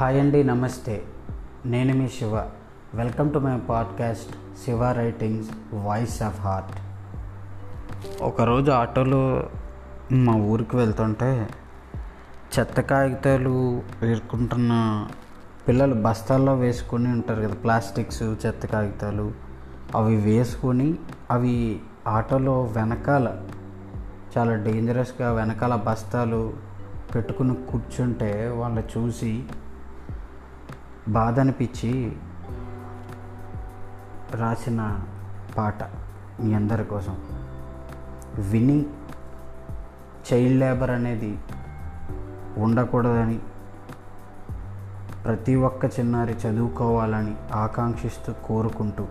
Hi అండి నమస్తే. నేను మీ Shiva. Welcome to my podcast Shiva writings voice of heart ఒకరోజు ఆటోలో మా ఊరికి వెళ్తుంటే చెత్త కాగితాలు వేసుకుంటున్న పిల్లలు బస్తాల్లో వేసుకొని ఉంటారు కదా ప్లాస్టిక్స్ చెత్త కాగితాలు. అవి వేసుకొని అవి ఆటోలో వెనకాల చాలా డేంజరస్గా వెనకాల బస్తాలు పెట్టుకుని కూర్చుంటే వాళ్ళు చూసి బాధ అనిపించి రాసిన పాట మీ అందరి కోసం. విని చైల్డ్ లేబర్ అనేది ఉండకూడదని ప్రతి ఒక్క చిన్నారి చదువుకోవాలని ఆకాంక్షిస్తూ కోరుకుంటూ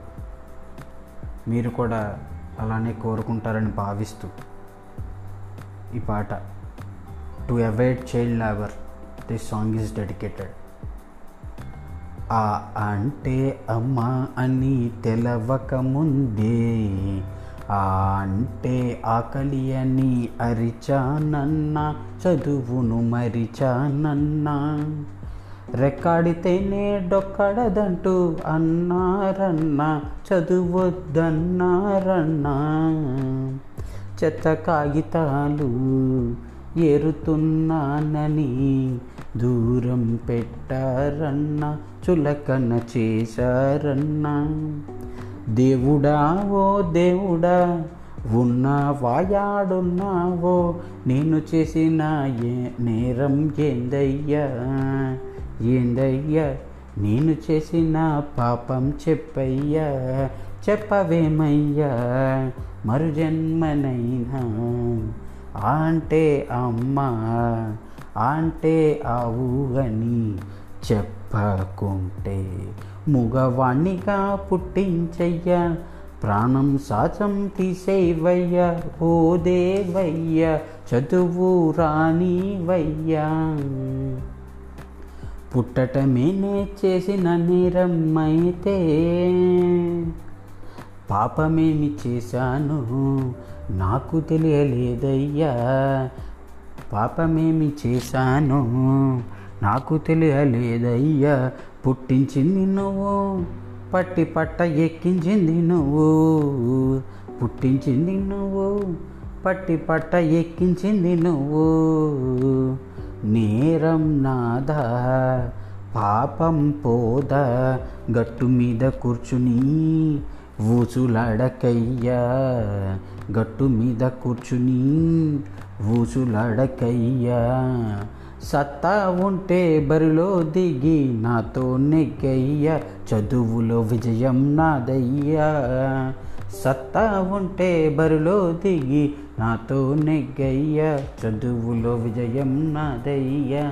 మీరు కూడా అలానే కోరుకుంటారని భావిస్తూ ఈ పాట to avoid child labour. This song is dedicated. ఆ అంటే అమ్మ అని తెలవక ముందే ఆ అంటే ఆకలి అని అరిచానన్నా చదువును మరిచానన్న. రెక్కాడితేనే డొక్కడదంటూ అన్నారన్నా చదువొద్దన్నారన్నా. చెత్త కాగితాలు ఏరుతున్నానని దూరం పెట్టారన్నా చులకన చేశారన్నా. దేవుడా ఓ దేవుడా ఉన్నావాయాడున్నావో నేను చేసిన ఏ నేరం ఏందయ్యా? ఏందయ్యా నేను చేసిన పాపం చెప్పయ్యా? చెప్పవేమయ్యా? మరుజన్మనైనా అంటే అమ్మ అంటే ఆవు అని చెప్పకుంటే ముగవాణిగా పుట్టించయ్యా. ప్రాణం సాచం తీసేవయ్యా. ఓ దేవయ్య చదువు రానివయ్యా. పుట్టటమేనే చేసిన నేరమైతే పాపమేమి చేశాను? నాకు తెలియలేదయ్యా. పాపమేమి చేశాను నాకు తెలియలేదయ్యా. పుట్టించింది నువ్వు పట్టి పట్ట ఎక్కించింది నువ్వు. పుట్టించింది నువ్వు పట్టి పట్ట ఎక్కించింది నువ్వు. నేరం నాదా పాపం పోదా గట్టు మీద కూర్చుని ఊసులాడకయ్యా. గట్టు మీద కూర్చుని ఊసులాడకయ్యా. సత్తా ఉంటే బరిలో దిగి నాతో నెగ్గయ్యా. చదువులో విజయం నాదయ్యా. సత్తా ఉంటే బరిలో దిగి నాతో నెగ్గయ్యా. చదువులో విజయం నాదయ్యా.